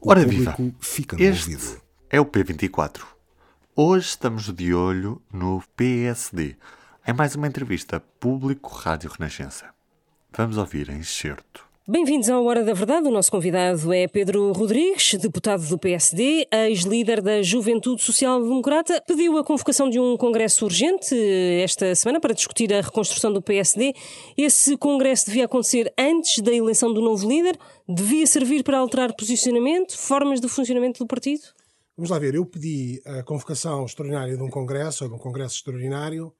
o Ora viva, fica no este ouvido. é o P24. Hoje estamos de olho no PSD. É mais uma entrevista público Rádio Renascença. Vamos ouvir em excerto. Bem-vindos ao Hora da Verdade. O nosso convidado é Pedro Rodrigues, deputado do PSD, ex-líder da Juventude Social Democrata. Pediu a convocação de um congresso urgente esta semana para discutir a reconstrução do PSD. Esse congresso devia acontecer antes da eleição do novo líder? Devia servir para alterar posicionamento, formas de funcionamento do partido? Vamos lá ver. Eu pedi a convocação extraordinária de um congresso, ou de um congresso extraordinário,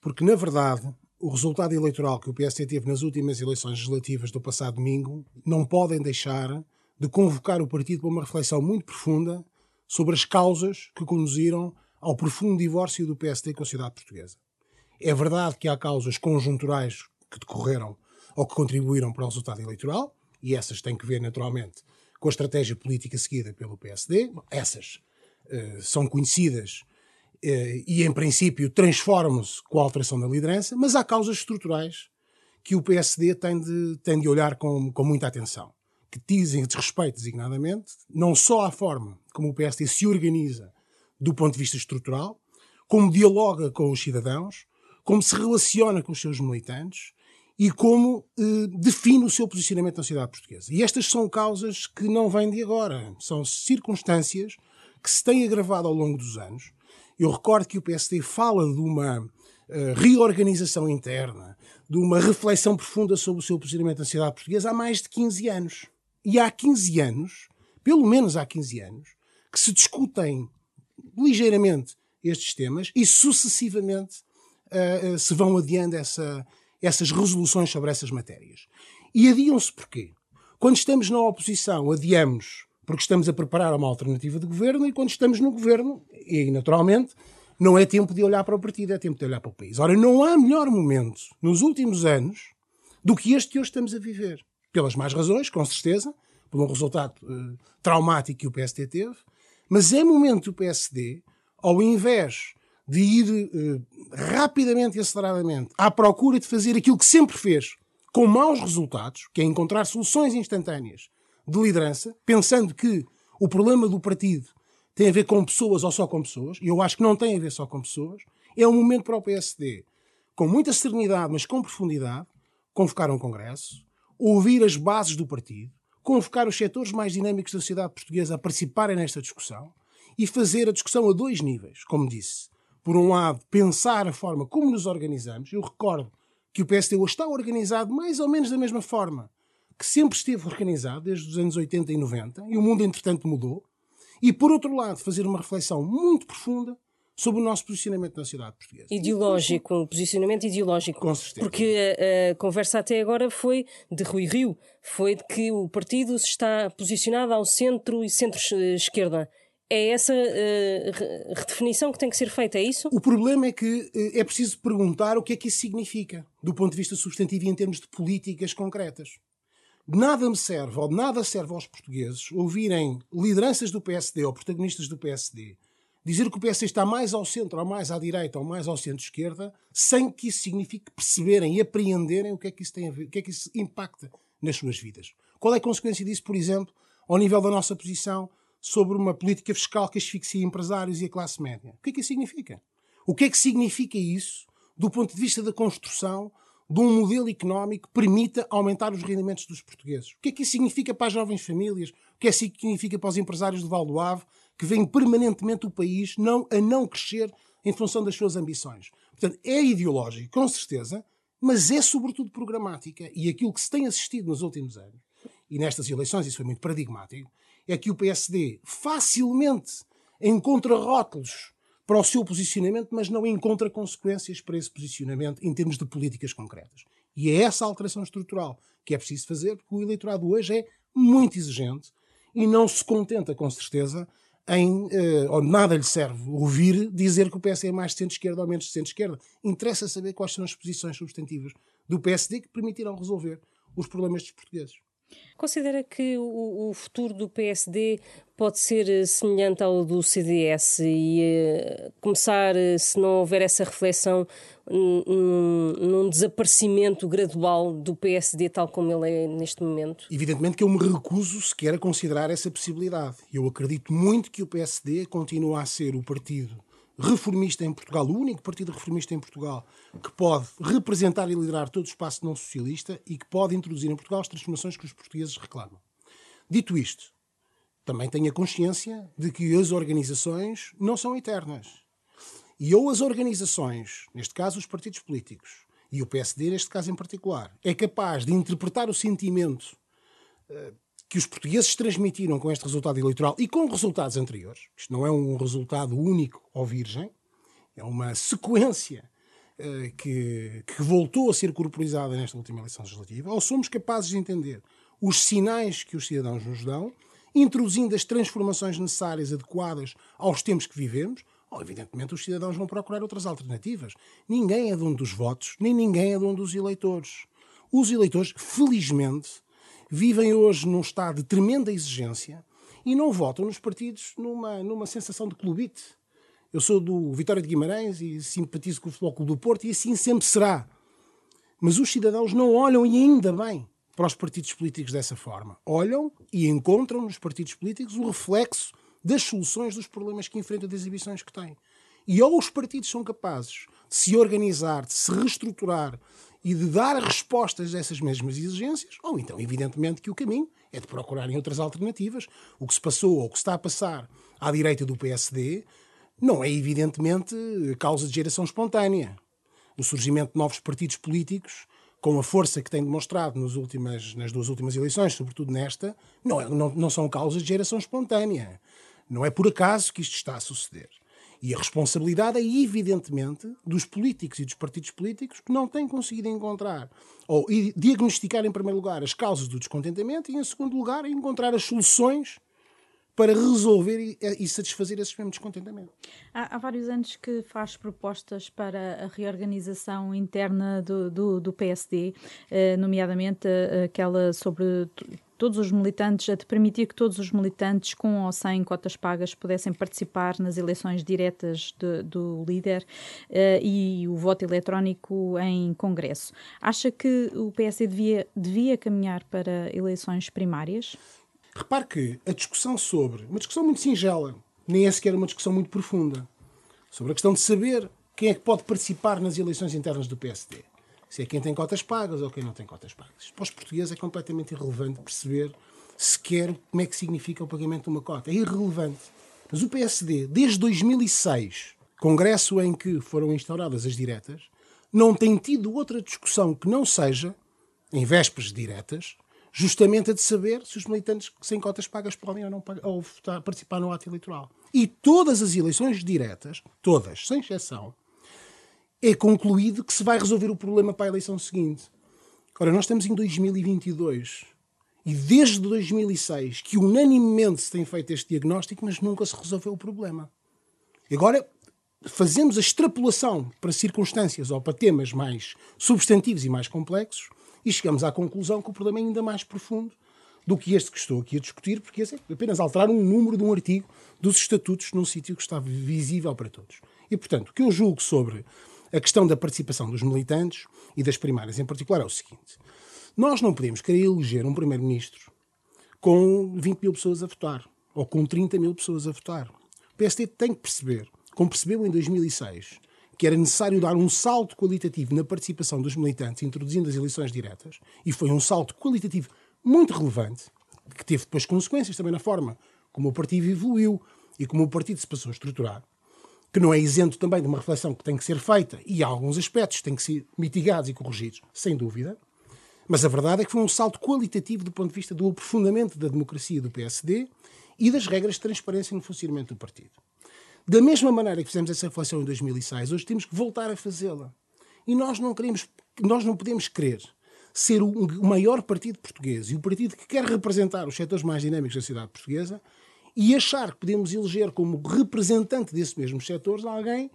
porque, na verdade, o resultado eleitoral que o PSD teve nas últimas eleições legislativas do passado domingo não podem deixar de convocar o partido para uma reflexão muito profunda sobre as causas que conduziram ao profundo divórcio do PSD com a sociedade portuguesa. É verdade que há causas conjunturais que decorreram ou que contribuíram para o resultado eleitoral, e essas têm que ver naturalmente com a estratégia política seguida pelo PSD. Essas uh, são conhecidas e, em princípio, transformam-se com a alteração da liderança, mas há causas estruturais que o PSD tem de, tem de olhar com, com muita atenção, que dizem respeito designadamente não só à forma como o PSD se organiza do ponto de vista estrutural, como dialoga com os cidadãos, como se relaciona com os seus militantes e como eh, define o seu posicionamento na sociedade portuguesa. E estas são causas que não vêm de agora, são circunstâncias que se têm agravado ao longo dos anos eu recordo que o PSD fala de uma uh, reorganização interna, de uma reflexão profunda sobre o seu posicionamento na sociedade portuguesa há mais de 15 anos. E há 15 anos, pelo menos há 15 anos, que se discutem ligeiramente estes temas e sucessivamente uh, uh, se vão adiando essa, essas resoluções sobre essas matérias. E adiam-se porquê? Quando estamos na oposição, adiamos porque estamos a preparar uma alternativa de governo e quando estamos no governo, e naturalmente, não é tempo de olhar para o partido, é tempo de olhar para o país. Ora, não há melhor momento nos últimos anos do que este que hoje estamos a viver. Pelas mais razões, com certeza, por um resultado uh, traumático que o PSD teve, mas é momento do PSD, ao invés de ir uh, rapidamente e aceleradamente à procura de fazer aquilo que sempre fez, com maus resultados, que é encontrar soluções instantâneas de liderança, pensando que o problema do partido tem a ver com pessoas ou só com pessoas, e eu acho que não tem a ver só com pessoas, é um momento para o PSD, com muita serenidade, mas com profundidade, convocar um congresso, ouvir as bases do partido, convocar os setores mais dinâmicos da sociedade portuguesa a participarem nesta discussão e fazer a discussão a dois níveis, como disse. Por um lado, pensar a forma como nos organizamos. Eu recordo que o PSD hoje está organizado mais ou menos da mesma forma que sempre esteve organizado desde os anos 80 e 90, e o mundo, entretanto, mudou. E, por outro lado, fazer uma reflexão muito profunda sobre o nosso posicionamento na sociedade portuguesa. Ideológico, um posicionamento ideológico. Com certeza. Porque a, a, conversa até agora foi de Rui Rio, foi de que o partido está posicionado ao centro e centro-esquerda. É essa uh, redefinição que tem que ser feita, é isso? O problema é que uh, é preciso perguntar o que é que isso significa, do ponto de vista substantivo e em termos de políticas concretas nada me serve, ou nada serve aos portugueses, ouvirem lideranças do PSD ou protagonistas do PSD dizer que o PSD está mais ao centro, ou mais à direita, ou mais ao centro-esquerda, sem que isso signifique perceberem e apreenderem o que é que isso tem a ver, o que é que isso impacta nas suas vidas. Qual é a consequência disso, por exemplo, ao nível da nossa posição sobre uma política fiscal que asfixia empresários e a classe média? O que é que isso significa? O que é que significa isso do ponto de vista da construção de um modelo económico que permita aumentar os rendimentos dos portugueses. O que é que isso significa para as jovens famílias? O que é que significa para os empresários do Val do Ave que veem permanentemente o país não, a não crescer em função das suas ambições? Portanto, é ideológico, com certeza, mas é sobretudo programática. E aquilo que se tem assistido nos últimos anos, e nestas eleições isso foi muito paradigmático, é que o PSD facilmente encontra rótulos para o seu posicionamento, mas não encontra consequências para esse posicionamento em termos de políticas concretas. E é essa alteração estrutural que é preciso fazer, porque o eleitorado hoje é muito exigente e não se contenta, com certeza, em, uh, ou nada lhe serve ouvir dizer que o PS é mais de centro-esquerda ou menos de centro-esquerda. Interessa saber quais são as posições substantivas do PSD que permitirão resolver os problemas dos portugueses. Considera que o, o, futuro do PSD pode ser eh, semelhante ao do CDS e uh, começar, eh, se não houver essa reflexão, num, desaparecimento gradual do PSD tal como ele é neste momento? Evidentemente que eu me recuso sequer a considerar essa possibilidade. Eu acredito muito que o PSD continua a ser o partido reformista em Portugal, o único partido reformista em Portugal que pode representar e liderar todo o espaço não socialista e que pode introduzir em Portugal as transformações que os portugueses reclamam. Dito isto, também tenho a consciência de que as organizações não são eternas. E ou as organizações, neste caso os partidos políticos, e o PSD neste caso em particular, é capaz de interpretar o sentimento uh, que os portugueses transmitiram com este resultado eleitoral e com resultados anteriores, isto não é um resultado único ou virgem, é uma sequência uh, que, que voltou a ser corporizada nesta última eleição legislativa, ou somos capazes de entender os sinais que os cidadãos nos dão, introduzindo as transformações necessárias, adequadas aos tempos que vivemos, ou evidentemente os cidadãos vão procurar outras alternativas. Ninguém é dono dos votos, nem ninguém é dono dos eleitores. Os eleitores, felizmente, vivem hoje num estado de tremenda exigência e não votam nos partidos numa, numa sensação de clubite. Eu sou do Vitória de Guimarães e simpatizo com o Futebol Clube do Porto e assim sempre será. Mas os cidadãos não olham, e ainda bem, para os partidos políticos dessa forma. Olham e encontram nos partidos políticos o reflexo das soluções dos problemas que enfrentam, das exibições que têm. E ou os partidos são capazes de se organizar, de se reestruturar e de dar respostas a essas mesmas exigências, ou então, evidentemente, que o caminho é de procurarem outras alternativas. O que se passou ou o que está a passar à direita do PSD não é, evidentemente, causa de geração espontânea. O surgimento de novos partidos políticos, com a força que tem demonstrado nas, últimas, nas duas últimas eleições, sobretudo nesta, não, é, não, não são causas de geração espontânea. Não é por acaso que isto está a suceder. E a responsabilidade é, evidentemente, dos políticos e dos partidos políticos que não têm conseguido encontrar ou diagnosticar, em primeiro lugar, as causas do descontentamento e, em segundo lugar, encontrar as soluções para resolver e, satisfazer esse mesmo descontentamento. Há, há, vários anos que faz propostas para a reorganização interna do, do, do PSD, eh, nomeadamente eh, aquela sobre todos os militantes, de permitir que todos os militantes, com ou sem cotas pagas, pudessem participar nas eleições diretas de, do líder uh, e o voto eletrónico em Congresso. Acha que o PSD devia, devia caminhar para eleições primárias? Repare que a discussão sobre, uma discussão muito singela, nem é sequer uma discussão muito profunda, sobre a questão de saber quem é que pode participar nas eleições internas do PSD se é quem tem cotas pagas ou quem não tem cotas pagas. Para os portugueses é completamente irrelevante perceber sequer como é que significa o pagamento de uma cota. É irrelevante. Mas o PSD, desde 2006, congresso em que foram instauradas as diretas, não tem tido outra discussão que não seja, em vésperas diretas, justamente a de saber se os militantes sem cotas pagas podem ou não ou participar no ato eleitoral. E todas as eleições diretas, todas, sem exceção, é concluído que se vai resolver o problema para a eleição seguinte. Ora, nós estamos em 2022 e desde 2006 que unanimemente se tem feito este diagnóstico, mas nunca se resolveu o problema. Agora fazemos a extrapolação para circunstâncias ou para temas mais substantivos e mais complexos e chegamos à conclusão que o problema é ainda mais profundo do que este que estou aqui a discutir, porque esse é apenas alterar um número de um artigo dos estatutos num sítio que está visível para todos. E, portanto, o que eu julgo sobre a questão da participação dos militantes e das primárias em particular é o seguinte: nós não podemos querer eleger um primeiro-ministro com 20 mil pessoas a votar ou com 30 mil pessoas a votar. O PSD tem que perceber, como percebeu em 2006, que era necessário dar um salto qualitativo na participação dos militantes, introduzindo as eleições diretas, e foi um salto qualitativo muito relevante, que teve depois consequências também na forma como o partido evoluiu e como o partido se passou a estruturar que não é isento também de uma reflexão que tem que ser feita e há alguns aspectos que têm que ser mitigados e corrigidos, sem dúvida. Mas a verdade é que foi um salto qualitativo do ponto de vista do aprofundamento da democracia do PSD e das regras de transparência no funcionamento do partido. Da mesma maneira que fizemos essa reflexão em 2006, hoje temos que voltar a fazê-la. E nós não queremos, nós não podemos querer ser o maior partido português e o partido que quer representar os setores mais dinâmicos da sociedade portuguesa e achar que podemos eleger como representante desses mesmos setores alguém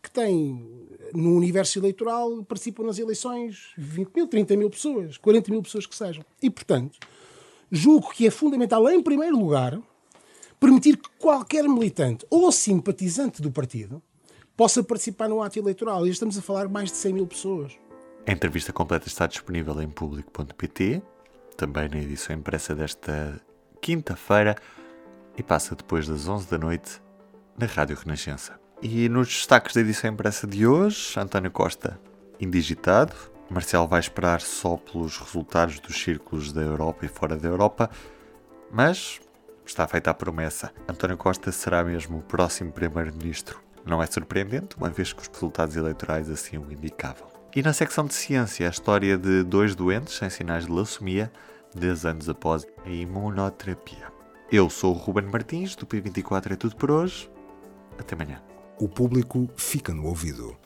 que tem, no universo eleitoral, participam nas eleições 20 mil, 30 mil pessoas, 40 mil pessoas que sejam. E, portanto, julgo que é fundamental, em primeiro lugar, permitir que qualquer militante ou simpatizante do partido possa participar no ato eleitoral. E estamos a falar de mais de 100 mil pessoas. A entrevista completa está disponível em público.pt, também na edição impressa desta quinta-feira e passa depois das 11 da noite na Rádio Renascença. E nos destaques da edição impressa de hoje, António Costa indigitado, Marcelo vai esperar só pelos resultados dos círculos da Europa e fora da Europa, mas está feita a promessa. António Costa será mesmo o próximo Primeiro-Ministro. Não é surpreendente, uma vez que os resultados eleitorais assim o indicavam. E na secção de ciência, a história de dois doentes sem sinais de leucemia, 10 anos após a imunoterapia. Eu sou o Ruben Martins, do P24 é tudo por hoje. Até amanhã. O público fica no ouvido.